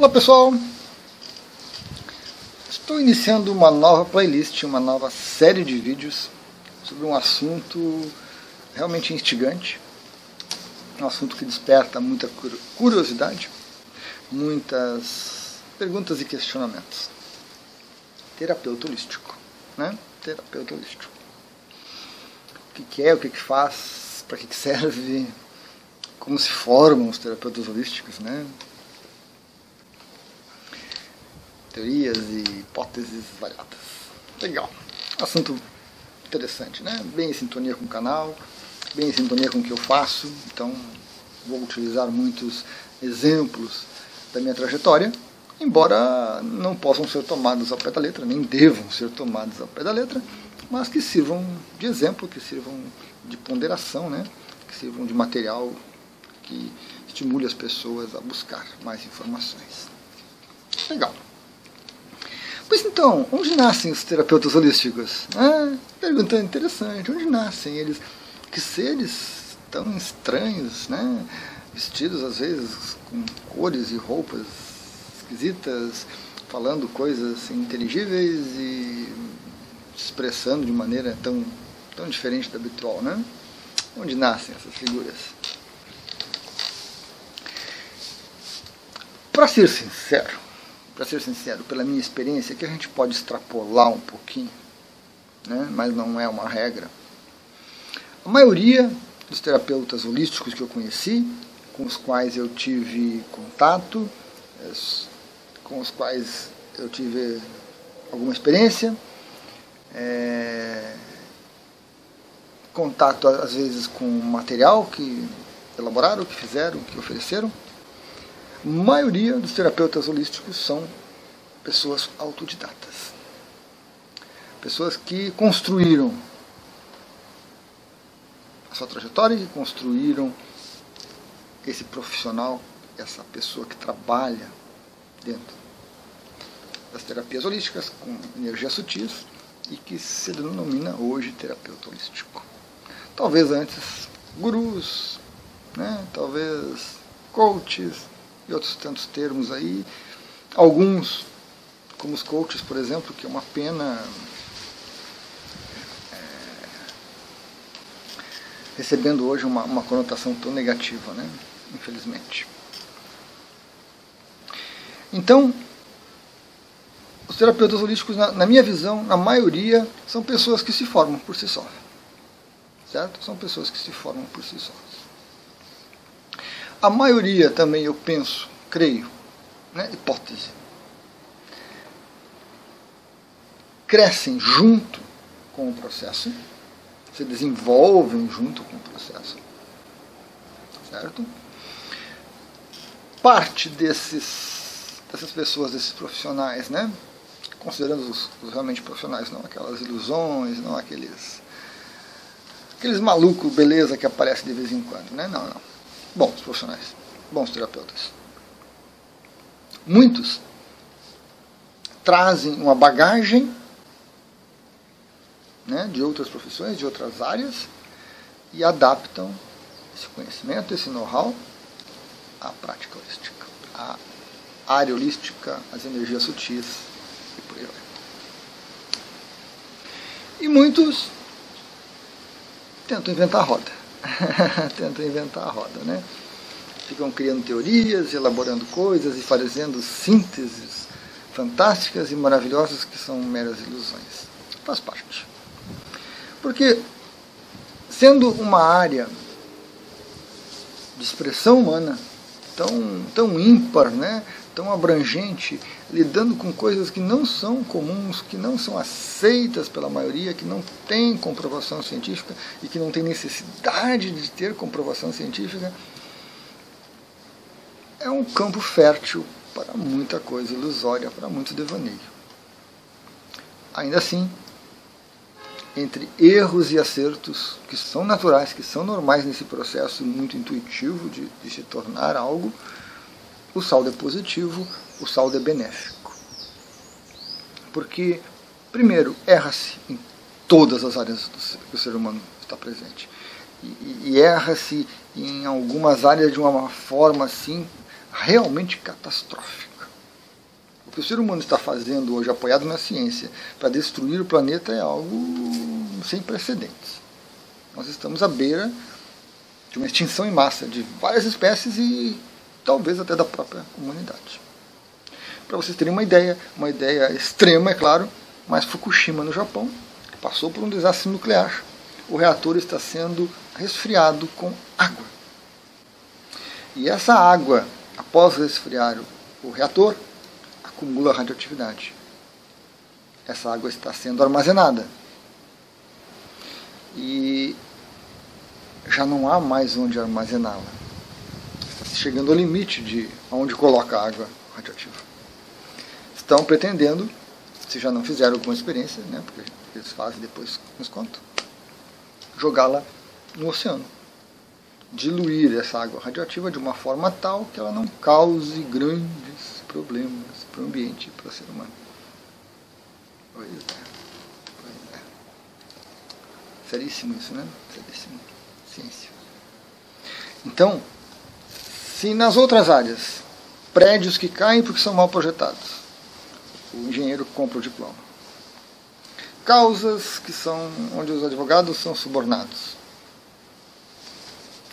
Olá pessoal, estou iniciando uma nova playlist, uma nova série de vídeos sobre um assunto realmente instigante, um assunto que desperta muita curiosidade, muitas perguntas e questionamentos. Terapeuta holístico, né? Terapeuta holístico. O que, é, o que, faz, para que serve, como se formam os terapeutas holísticos, né? Teorias e hipóteses variadas. Legal. Assunto interessante, né? Bem em sintonia com o canal, bem em sintonia com o que eu faço, então vou utilizar muitos exemplos da minha trajetória, embora não possam ser tomados ao pé da letra, nem devam ser tomados ao pé da letra, mas que sirvam de exemplo, que sirvam de ponderação, né? que sirvam de material que estimule as pessoas a buscar mais informações. Legal. Pois então, onde nascem os terapeutas holísticos? Ah, pergunta interessante. Onde nascem eles? Que seres tão estranhos, né? Vestidos às vezes com cores e roupas esquisitas, falando coisas inteligíveis e expressando de maneira tão, tão diferente da habitual, né? Onde nascem essas figuras? Para ser sincero, para ser sincero, pela minha experiência, que a gente pode extrapolar um pouquinho, né? mas não é uma regra. A maioria dos terapeutas holísticos que eu conheci, com os quais eu tive contato, com os quais eu tive alguma experiência, é, contato às vezes com material que elaboraram, que fizeram, que ofereceram, maioria dos terapeutas holísticos são pessoas autodidatas. Pessoas que construíram a sua trajetória, que construíram esse profissional, essa pessoa que trabalha dentro das terapias holísticas com energias sutis e que se denomina hoje terapeuta holístico. Talvez antes gurus, né? talvez coaches, e outros tantos termos aí. Alguns, como os coaches, por exemplo, que é uma pena é, recebendo hoje uma, uma conotação tão negativa, né? infelizmente. Então, os terapeutas holísticos, na, na, minha visão, na maioria, são pessoas que se formam por si só. Certo? São pessoas que se formam por si só. A maioria também, eu penso, creio, né, hipótese, crescem junto com o processo, se desenvolvem junto com o processo. Certo? Parte desses, dessas pessoas, desses profissionais, né? considerando os, os, realmente profissionais, não aquelas ilusões, não aqueles aqueles malucos beleza que aparecem de vez em quando, né? Não, não bons profissionais, bons terapeutas. Muitos trazem uma bagagem né, de outras profissões, de outras áreas, e adaptam esse conhecimento, esse know-how à prática holística, à área holística, às energias sutis e por aí vai. E muitos tentam inventar a roda. tentam inventar a roda, né? Ficam criando teorias, elaborando coisas e fazendo sínteses fantásticas e maravilhosas que são meras ilusões. Faz parte. Porque, sendo uma área de expressão humana tão, tão ímpar, né? Tão abrangente, lidando com coisas que não são comuns, que não são aceitas pela maioria, que não tem comprovação científica e que não tem necessidade de ter comprovação científica, é um campo fértil para muita coisa ilusória, para muito devaneio. Ainda assim, entre erros e acertos que são naturais, que são normais nesse processo muito intuitivo de, de se tornar algo, o saldo é positivo, o saldo é benéfico. Porque, primeiro, erra-se em todas as áreas que o ser humano está presente. E, e erra-se em algumas áreas de uma forma assim realmente catastrófica. O que o ser humano está fazendo hoje, apoiado na ciência, para destruir o planeta é algo sem precedentes. Nós estamos à beira de uma extinção em massa de várias espécies e talvez até da própria humanidade. Para vocês terem uma ideia, uma ideia extrema, é claro, mas Fukushima, no Japão, passou por um desastre nuclear. O reator está sendo resfriado com água. E essa água, após resfriar o reator, acumula radioatividade. Essa água está sendo armazenada. E já não há mais onde armazená-la. Chegando ao limite de onde coloca a água radioativa. Estão pretendendo, se já não fizeram alguma experiência, né, porque eles fazem depois nos contam, jogá-la no oceano. Diluir essa água radioativa de uma forma tal que ela não cause grandes problemas para o ambiente e para o ser humano. Pois é. Pois é. Seríssimo isso, né? Seríssimo ciência. Então, se nas outras áreas, prédios que caem porque são mal projetados, o engenheiro compra o diploma. Causas que são onde os advogados são subornados.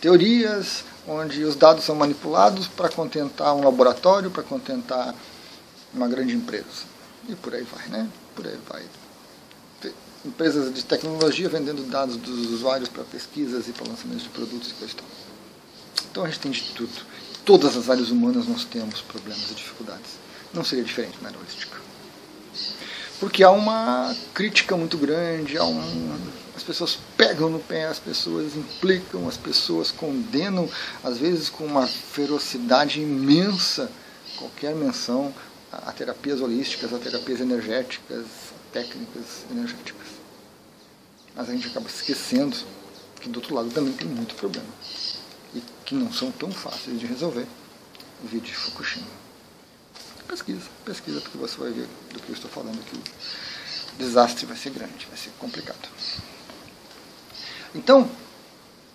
Teorias onde os dados são manipulados para contentar um laboratório, para contentar uma grande empresa. E por aí vai, né? Por aí vai empresas de tecnologia vendendo dados dos usuários para pesquisas e para lançamento de produtos e tal. Então a gente tem de tudo. Todas as áreas humanas nós temos problemas e dificuldades. Não seria diferente na holística. Porque há uma crítica muito grande, há um, as pessoas pegam no pé, as pessoas implicam, as pessoas condenam, às vezes com uma ferocidade imensa, qualquer menção a terapias holísticas, a terapias energéticas, técnicas energéticas. Mas a gente acaba esquecendo que do outro lado também tem muito problema. Que não são tão fáceis de resolver. Vídeo de Fukushima. Pesquisa, pesquisa, porque você vai ver do que eu estou falando que o desastre vai ser grande, vai ser complicado. Então,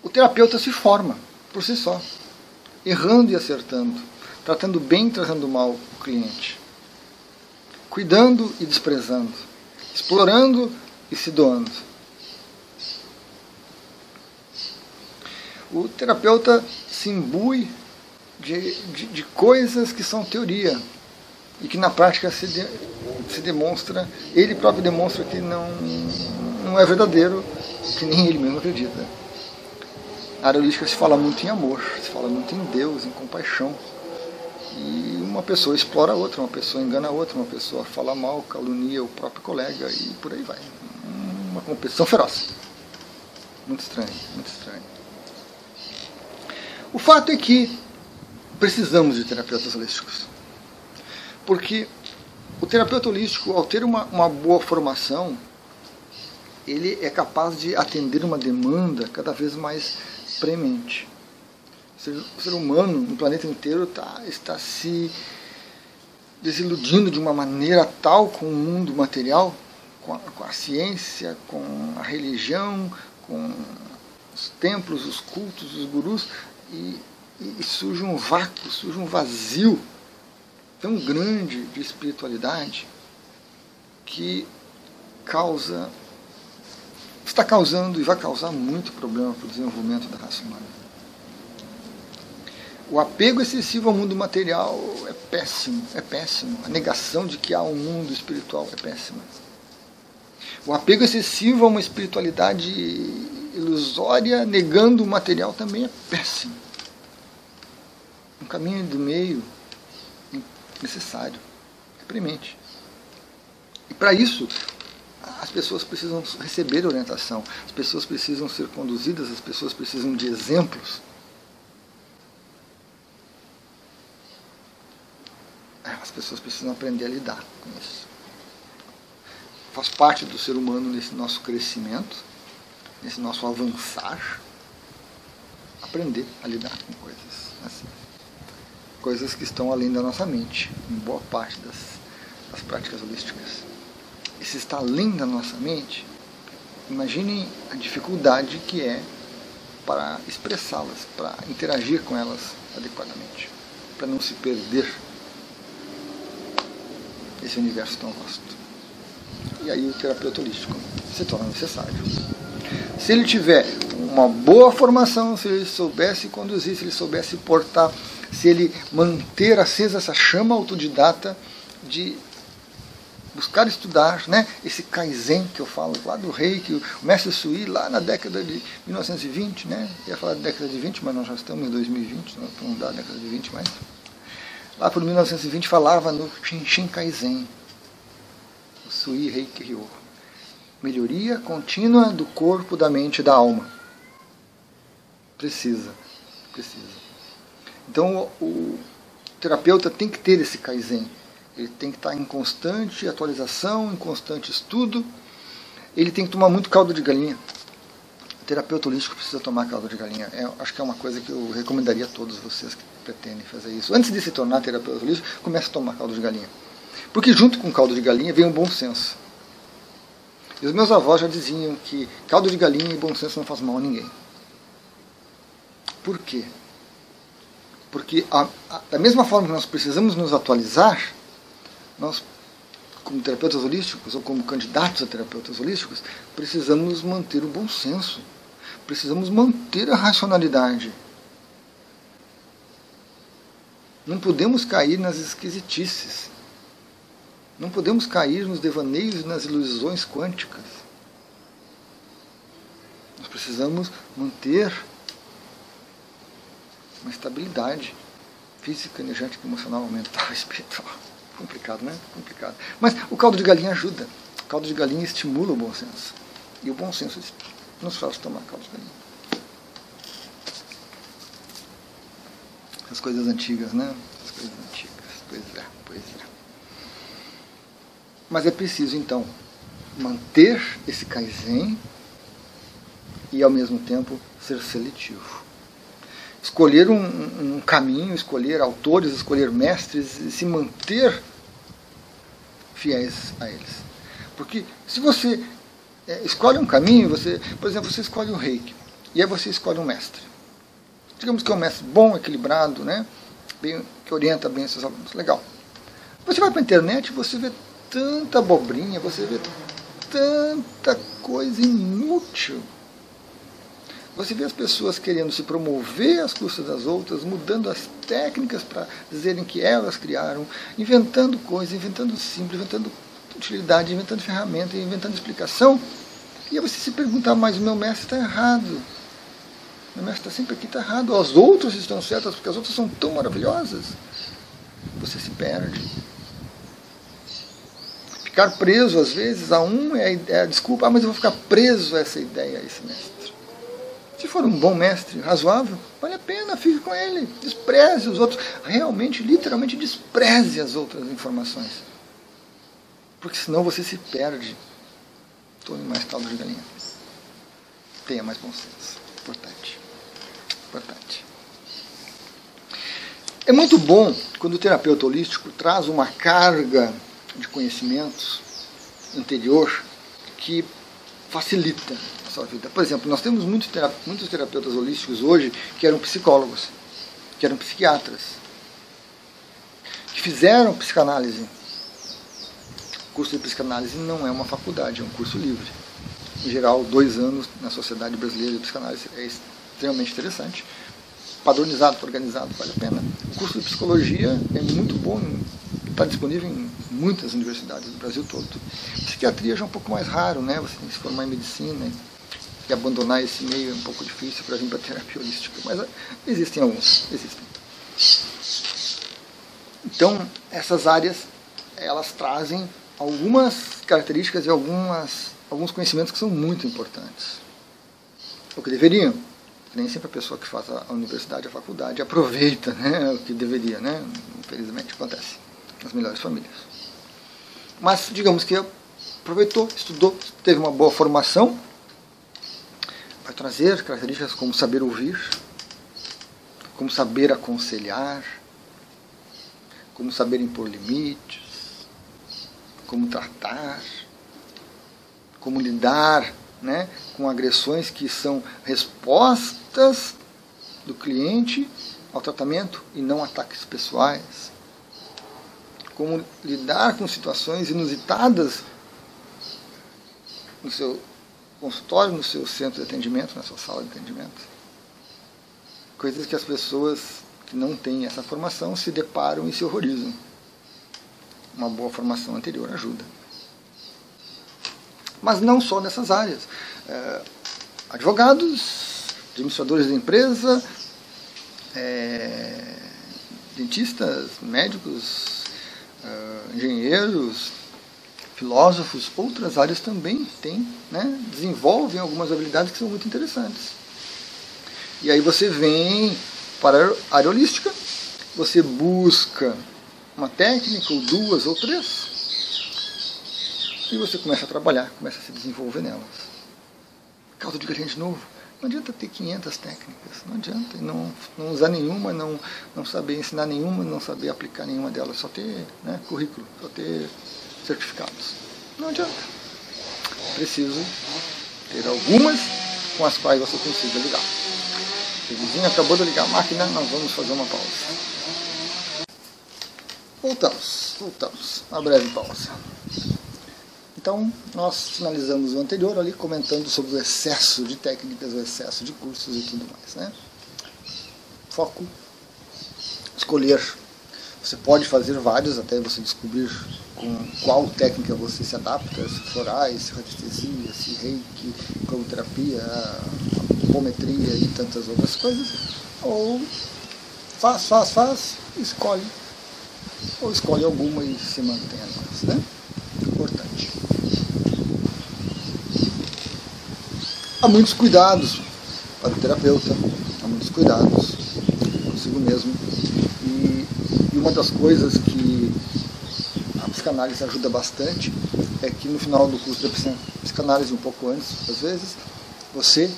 o terapeuta se forma por si só, errando e acertando, tratando bem e tratando mal o cliente, cuidando e desprezando, explorando e se doando. O terapeuta se imbui de, de, de coisas que são teoria e que na prática se, de, se demonstra, ele próprio demonstra que não, não é verdadeiro, que nem ele mesmo acredita. A área holística se fala muito em amor, se fala muito em Deus, em compaixão. E uma pessoa explora a outra, uma pessoa engana a outra, uma pessoa fala mal, calunia o próprio colega e por aí vai. Uma competição feroz. Muito estranho, muito estranho. O fato é que precisamos de terapeutas holísticos. Porque o terapeuta holístico, ao ter uma, uma boa formação, ele é capaz de atender uma demanda cada vez mais premente o ser humano no planeta inteiro tá, está se desiludindo de uma maneira tal com o mundo material, com a, com a ciência, com a religião, com os templos, os cultos, os gurus, e, e, surge um vácuo, surge um vazio tão grande de espiritualidade que causa, está causando e vai causar muito problema para o desenvolvimento da raça humana. O apego excessivo ao mundo material é péssimo, é péssimo. A negação de que há um mundo espiritual é péssima. O apego excessivo a uma espiritualidade ilusória, negando o material, também é péssimo. Um caminho do meio necessário, é premente. E para isso, as pessoas precisam receber orientação, as pessoas precisam ser conduzidas, as pessoas precisam de exemplos As pessoas precisam aprender a lidar com isso. Faz parte do ser humano nesse nosso crescimento, nesse nosso avançar, aprender a lidar com coisas assim. Coisas que estão além da nossa mente, em boa parte das, das práticas holísticas. E se está além da nossa mente, imaginem a dificuldade que é para expressá-las, para interagir com elas adequadamente, para não se perder esse universo tão vasto. E aí o terapeuta holístico se torna necessário. Se ele tiver uma boa formação, se ele soubesse conduzir, se ele soubesse portar, se ele manter acesa essa chama autodidata de buscar estudar, né? Esse Kaizen que eu falo lá do rei, que o mestre Sui, lá na década de 1920, né? Ia falar da década de 20, mas nós já estamos em 2020, não a década de 20 mais. Lá por 1920 falava no Shinshin Kaizen, o Sui Rei Kyo. Melhoria contínua do corpo, da mente e da alma. Precisa, precisa. Então o terapeuta tem que ter esse Kaizen ele tem que estar em constante atualização, em constante estudo. Ele tem que tomar muito caldo de galinha. O terapeuta holístico precisa tomar caldo de galinha. É, acho que é uma coisa que eu recomendaria a todos vocês que pretendem fazer isso. Antes de se tornar terapeuta holístico, comece a tomar caldo de galinha. Porque junto com caldo de galinha vem um bom senso. E os meus avós já diziam que caldo de galinha e bom senso não faz mal a ninguém. Por quê? Porque a, a, da mesma forma que nós precisamos nos atualizar, nós, como terapeutas holísticos ou como candidatos a terapeutas holísticos, precisamos manter o bom senso, precisamos manter a racionalidade. Não podemos cair nas esquisitices. Não podemos cair nos devaneios e nas ilusões quânticas. Nós precisamos manter uma estabilidade física, energética, emocional, mental, espiritual. Complicado, né? Complicado. Mas o caldo de galinha ajuda. O caldo de galinha estimula o bom senso. E o bom senso nos faz tomar caldo de galinha. As coisas antigas, né? As coisas antigas. Pois é, pois é. Mas é preciso, então, manter esse Kaizen e, ao mesmo tempo, ser seletivo escolher um, um, caminho, escolher autores, escolher mestres e se manter fiéis a eles. Porque se você é, escolhe um caminho, você, por exemplo, você escolhe o reiki, e aí você escolhe um mestre. Digamos que é um mestre bom, equilibrado, né? Bem, que orienta bem seus alunos. Legal. Você vai para a internet e você vê tanta abobrinha, você vê tanta coisa inútil você vê as pessoas querendo se promover às custas das outras, mudando as técnicas para dizerem que elas criaram, inventando coisas, inventando símbolo, inventando utilidade, inventando ferramenta, inventando explicação. E você se perguntar, mas o meu mestre está errado. Meu mestre está sempre aqui, está errado. As outras estão certas porque as outras são tão maravilhosas. Você se perde. Ficar preso, às vezes, a um é a, é a desculpa, ah, mas eu vou ficar preso a essa ideia, a esse mestre. Se for um bom mestre, razoável, vale a pena, fique com ele. Despreze os outros. Realmente, literalmente, despreze as outras informações. Porque senão você se perde. Tome mais caldo de galinha. Tenha mais bom senso. Importante. Importante. É muito bom quando o terapeuta holístico traz uma carga de conhecimentos anterior que facilita vida. Por exemplo, nós temos muitos, muitos terapeutas holísticos hoje que eram psicólogos, que eram psiquiatras, que fizeram psicanálise. O curso de psicanálise não é uma faculdade, é um curso livre. Em geral, dois anos na Sociedade Brasileira de Psicanálise é extremamente interessante. Padronizado, organizado, vale a pena. O curso de psicologia é muito bom, está disponível em muitas universidades do Brasil todo. Psiquiatria já é um pouco mais raro, né? Você tem que se formar em medicina, e abandonar esse meio é um pouco difícil para vir para a terapia holística, mas ah, existem alguns, existem. Então, essas áreas, elas trazem algumas características e algumas, alguns conhecimentos que são muito importantes. O que deveriam. Nem sempre a pessoa que faz a universidade, a faculdade, aproveita né, o que deveria, né? Infelizmente acontece nas melhores famílias. Mas, digamos que aproveitou, estudou, teve uma boa formação, vai trazer características como saber ouvir, como saber aconselhar, como saber impor limites, como tratar, como lidar né, com agressões que são respostas do cliente ao tratamento e não ataques pessoais. como lidar com situações inusitadas no seu consultório, no seu centro de atendimento, na sua sala de atendimento. Coisas que as pessoas que não têm essa formação se deparam e se horrorizam. Uma boa formação anterior ajuda. Mas não só nessas áreas. É, advogados, administradores de empresa, é, dentistas, médicos, uh, engenheiros, filósofos, outras áreas também têm, né, desenvolvem algumas habilidades que são muito interessantes. E aí você vem para a área holística, você busca uma técnica, ou duas, ou três, e você começa a trabalhar, começa a se desenvolver nelas. Caldo de de novo. Não adianta ter 500 técnicas, não adianta. Não, não usar nenhuma, não, não saber ensinar nenhuma, não saber aplicar nenhuma delas, só ter né, currículo, só ter certificados. Não adianta. Preciso ter algumas com as quais você consiga ligar. O vizinho acabou de ligar a máquina, nós vamos fazer uma pausa. Voltamos, voltamos. Uma breve pausa. Então, nós finalizamos o anterior ali comentando sobre o excesso de técnicas, o excesso de cursos e tudo mais. Né? Foco, escolher. Você pode fazer vários até você descobrir com qual técnica você se adapta, se florais, radiestesia, se reiki, cromoterapia, apometria e tantas outras coisas. Ou faz, faz, faz, escolhe. Ou escolhe alguma e se mantém a Né? Importante. há muitos cuidados para o terapeuta, há muitos cuidados consigo mesmo. E, e uma das coisas que psicanálise ajuda bastante é que no final do curso da psicanálise, um pouco antes, às vezes, você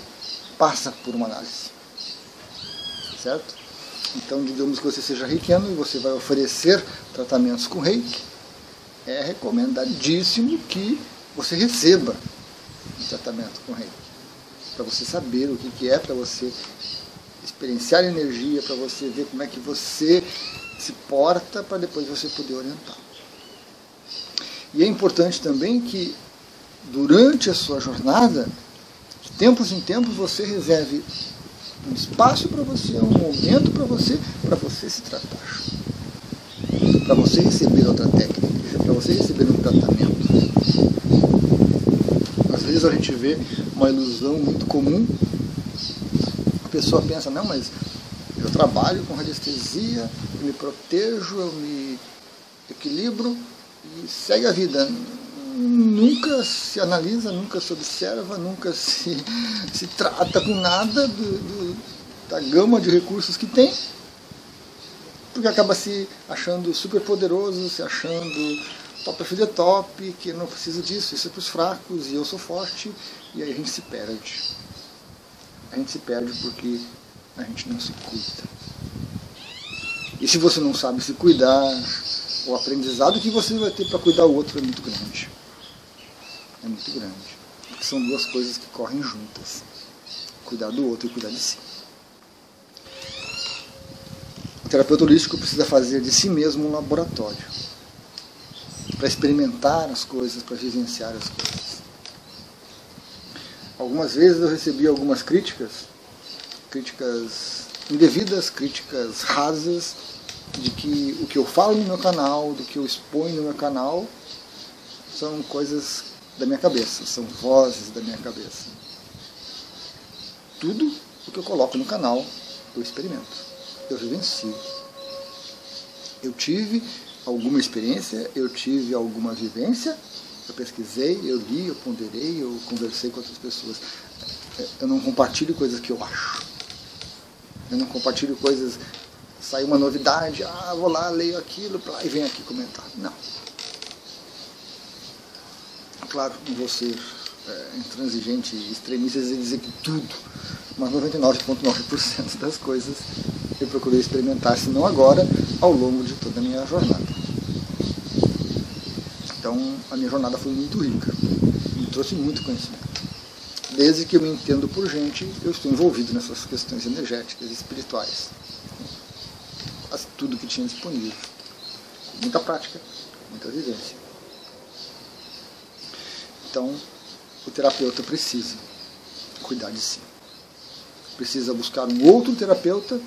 passa por uma análise. Certo? Então, digamos que você seja reikiano e você vai oferecer tratamentos com reiki, é recomendadíssimo que você receba um tratamento com reiki para você saber o que, que é, para você experienciar energia, para você ver como é que você se porta, para depois você poder orientar. E é importante também que durante a sua jornada, de tempos em tempos, você reserve um espaço para você, um momento para você, para você se tratar. Para você receber outra técnica, para você receber um tratamento. Às vezes a gente vê uma ilusão muito comum. A pessoa pensa, não, mas eu trabalho com radiestesia, eu me protejo, eu me equilibro e segue a vida. Nunca se analisa, nunca se observa, nunca se, se trata com nada do, do, da gama de recursos que tem, porque acaba se achando super poderoso, se achando top of the top, que não preciso disso, isso é para os fracos e eu sou forte e aí a gente se perde. A gente se perde porque a gente não se cuida. E se você não sabe se cuidar, o aprendizado que você vai ter para cuidar o outro é muito grande. É muito grande. Porque são duas coisas que correm juntas. Cuidar do outro e cuidar de si. O terapeuta holístico precisa fazer de si mesmo um laboratório para experimentar as coisas, para vivenciar as coisas. Algumas vezes eu recebi algumas críticas, críticas indevidas, críticas rasas, de que o que eu falo no meu canal, do que eu exponho no meu canal, são coisas da minha cabeça, são vozes da minha cabeça. Tudo o que eu coloco no canal, eu experimento, eu vivencio. Eu tive alguma experiência, eu tive alguma vivência, eu pesquisei, eu li, eu ponderei, eu conversei com outras pessoas. É, eu não compartilho coisas que eu acho. Eu não compartilho coisas. Sai uma novidade, ah, vou lá, leio aquilo, e venho aqui comentar. Não. Claro, não vou ser é, intransigente e extremista e dizer que tudo, mas 99,9% das coisas eu procurei experimentar, se não agora, ao longo de toda a minha jornada. Então a minha jornada foi muito rica, me trouxe muito conhecimento. Desde que eu me entendo por gente, eu estou envolvido nessas questões energéticas, espirituais. Tudo que tinha disponível. muita prática, muita vivência. Então, o terapeuta precisa cuidar de si. Precisa buscar um outro terapeuta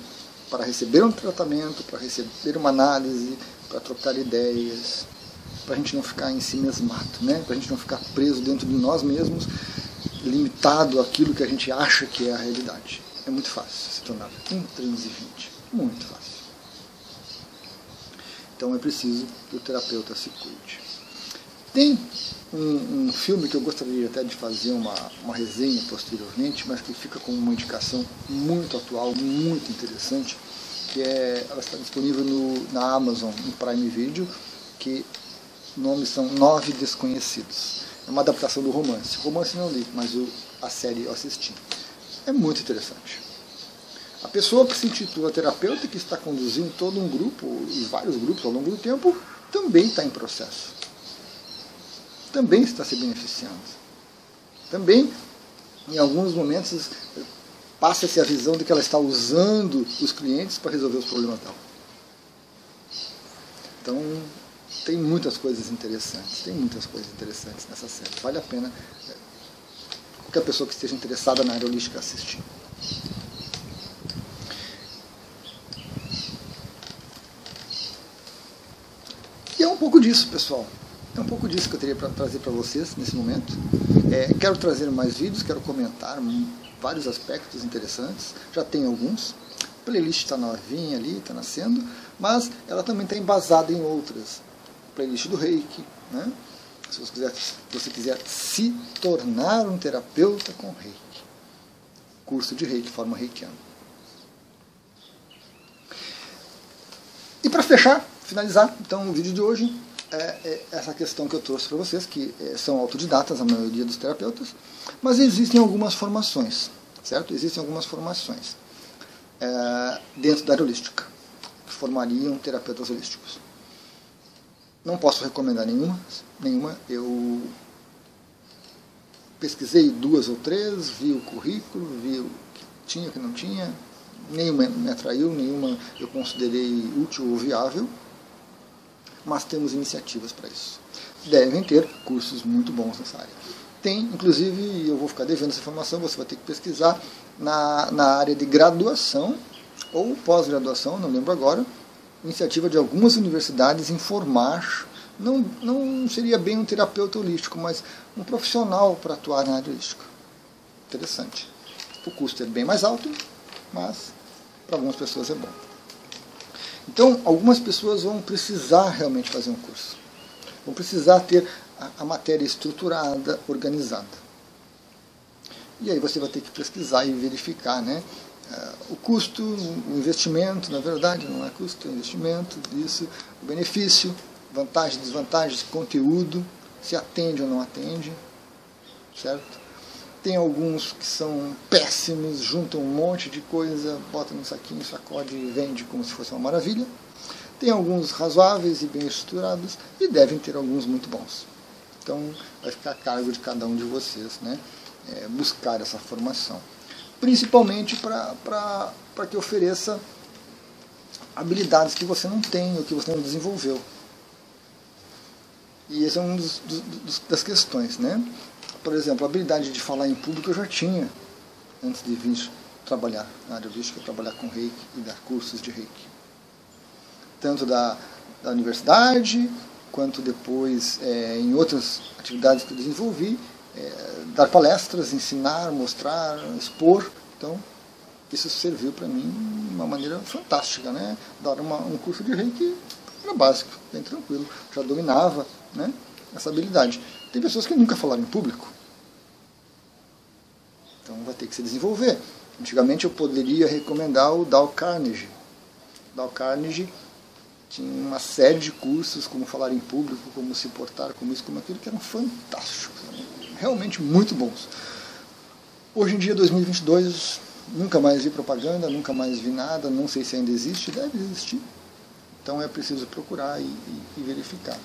para receber um tratamento, para receber uma análise, para trocar ideias, para a gente não ficar em si mesmato, né? para a gente não ficar preso dentro de nós mesmos, limitado àquilo que a gente acha que é a realidade. É muito fácil se tornar intransigente, muito fácil. Então é preciso que o terapeuta se cuide. Tem um, um, filme que eu gostaria até de fazer uma, uma resenha posteriormente, mas que fica com uma indicação muito atual, muito interessante, que é, ela está disponível no, na Amazon, no Prime Video, que nomes são Nove Desconhecidos. É uma adaptação do romance. O romance não li, mas o, a série eu assisti. É muito interessante. A pessoa que se intitula terapeuta, que está conduzindo todo um grupo, e vários grupos ao longo do tempo, também está em processo também está se beneficiando. Também, em alguns momentos, passa-se a visão de que ela está usando os clientes para resolver os problemas dela. Então, tem muitas coisas interessantes, tem muitas coisas interessantes nessa série. Vale a pena é, qualquer pessoa que esteja interessada na área holística assistir. E é um pouco disso, pessoal. É um pouco disso que eu teria para trazer para vocês nesse momento. É, quero trazer mais vídeos, quero comentar vários aspectos interessantes. Já tem alguns. A playlist está novinha ali, está nascendo, mas ela também está embasada em outras. Playlist do Reiki, né? Se você quiser, se você quiser se tornar um terapeuta com Reiki. Curso de Reiki, forma reikiana. E para fechar, finalizar então o vídeo de hoje, é, é essa questão que eu trouxe para vocês, que é, são autodidatas, a maioria dos terapeutas, mas existem algumas formações, certo? Existem algumas formações é, dentro da área holística, que formariam terapeutas holísticos. Não posso recomendar nenhuma, nenhuma. Eu pesquisei duas ou três, vi o currículo, vi o que tinha, o que não tinha, nenhuma me atraiu, nenhuma eu considerei útil ou viável mas temos iniciativas para isso. Devem ter cursos muito bons nessa área. Tem, inclusive, eu vou ficar devendo essa informação, você vai ter que pesquisar na, na área de graduação ou pós-graduação, não lembro agora, iniciativa de algumas universidades em formar, não, não seria bem um terapeuta holístico, mas um profissional para atuar na área holística. Interessante. O custo é bem mais alto, mas para algumas pessoas é bom. Então, algumas pessoas vão precisar realmente fazer um curso. Vão precisar ter a, a matéria estruturada, organizada. E aí você vai ter que pesquisar e verificar, né? Uh, o custo, o investimento, na verdade, não é custo, é investimento disso, o benefício, vantagens, desvantagens, conteúdo, se atende ou não atende, certo? Tem alguns que são péssimos, juntam um monte de coisa, botam num saquinho, sacode e vende como se fosse uma maravilha. Tem alguns razoáveis e bem estruturados e devem ter alguns muito bons. Então vai ficar a cargo de cada um de vocês né, é, buscar essa formação. Principalmente para que ofereça habilidades que você não tem ou que você não desenvolveu. E esse é um dos, dos, das questões, né? Por exemplo, a habilidade de falar em público eu já tinha antes de vir trabalhar na área holística, trabalhar com reiki e dar cursos de reiki. Tanto da, da universidade, quanto depois é, em outras atividades que eu desenvolvi, é, dar palestras, ensinar, mostrar, expor. Então, isso serviu para mim de uma maneira fantástica. Né? Dar uma, um curso de reiki era básico, bem tranquilo. Já dominava né, essa habilidade. Tem pessoas que nunca falaram em público. Então vai ter que se desenvolver. Antigamente eu poderia recomendar o Dal Carnegie. Dal Carnegie tinha uma série de cursos, como falar em público, como se portar, como isso, como aquilo, que eram fantásticos, realmente muito bons. Hoje em dia, 2022, nunca mais vi propaganda, nunca mais vi nada, não sei se ainda existe, deve existir. Então é preciso procurar e, e, e verificar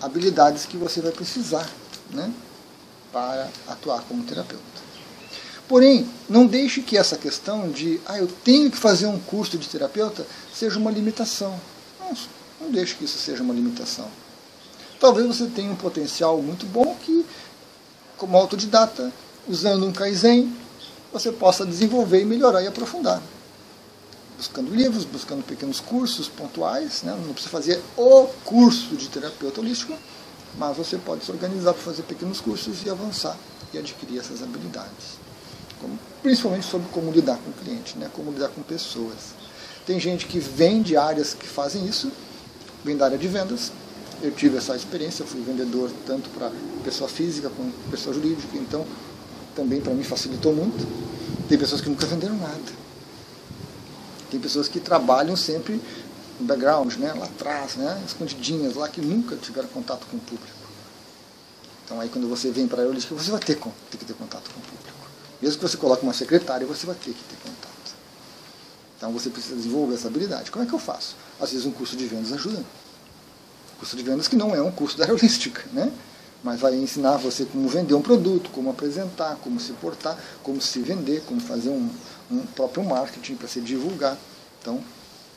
habilidades que você vai precisar né, para atuar como terapeuta. Porém, não deixe que essa questão de ah, eu tenho que fazer um curso de terapeuta seja uma limitação. Não, não deixe que isso seja uma limitação. Talvez você tenha um potencial muito bom que, como autodidata, usando um Kaizen, você possa desenvolver e melhorar e aprofundar. Buscando livros, buscando pequenos cursos pontuais, né? não precisa fazer o curso de terapeuta holístico, mas você pode se organizar para fazer pequenos cursos e avançar e adquirir essas habilidades. Como, principalmente sobre como lidar com o cliente, né? como lidar com pessoas. Tem gente que vem de áreas que fazem isso, vem da área de vendas. Eu tive essa experiência, fui vendedor tanto para pessoa física como pessoa jurídica, então também para mim facilitou muito. Tem pessoas que nunca venderam nada. Tem pessoas que trabalham sempre no background, né, lá atrás, né, escondidinhas lá, que nunca tiveram contato com o público. Então aí quando você vem para a Eurolística, você vai ter, ter que ter contato com o público. Mesmo que você coloque uma secretária, você vai ter que ter contato. Então você precisa desenvolver essa habilidade. Como é que eu faço? Às vezes um curso de vendas ajuda. Curso de vendas que não é um curso da aerolística, né? Mas vai ensinar você como vender um produto, como apresentar, como se portar, como se vender, como fazer um, um próprio marketing para se divulgar. Então,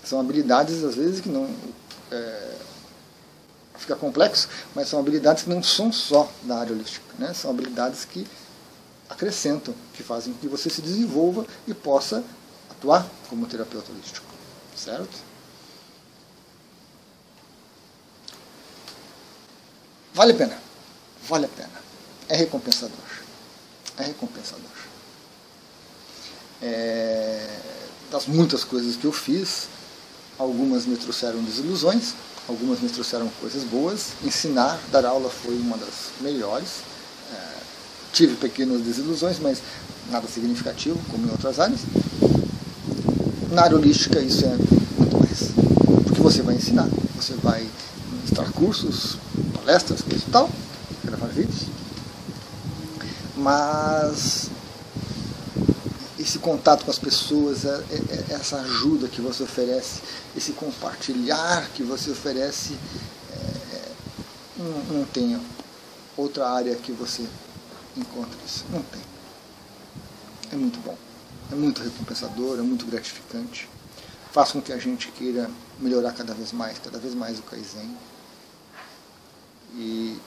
são habilidades às vezes que não é, fica complexo, mas são habilidades que não são só da área holística, né? São habilidades que acrescentam, que fazem com que você se desenvolva e possa atuar como terapeuta holístico, certo? Vale a pena, vale a pena. É recompensador, é recompensador. É, das muitas coisas que eu fiz, algumas me trouxeram desilusões, algumas me trouxeram coisas boas. Ensinar, dar aula foi uma das melhores. É, tive pequenas desilusões, mas nada significativo, como em outras áreas. Na área holística isso é muito mais. Porque você vai ensinar, você vai ministrar cursos, palestras, coisa e tal, gravar vídeos. Mas esse contato com as pessoas, é, é, é essa ajuda que você oferece, esse compartilhar que você oferece, não, não tem outra área que você encontre isso. Não tem. É muito bom. É muito recompensador, é muito gratificante. Faz com que a gente queira melhorar cada vez mais, cada vez mais o Kaizen. E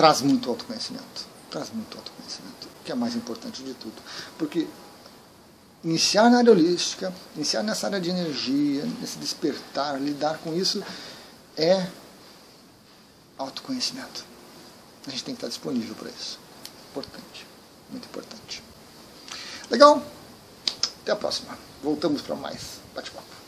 traz muito autoconhecimento. Traz muito autoconhecimento, que é mais importante de tudo. Porque iniciar na área holística, iniciar nessa área de energia, nesse despertar, lidar com isso, é autoconhecimento. A gente tem que estar disponível para isso. Importante, muito importante. Legal? Até a próxima. Voltamos para mais bate-papo.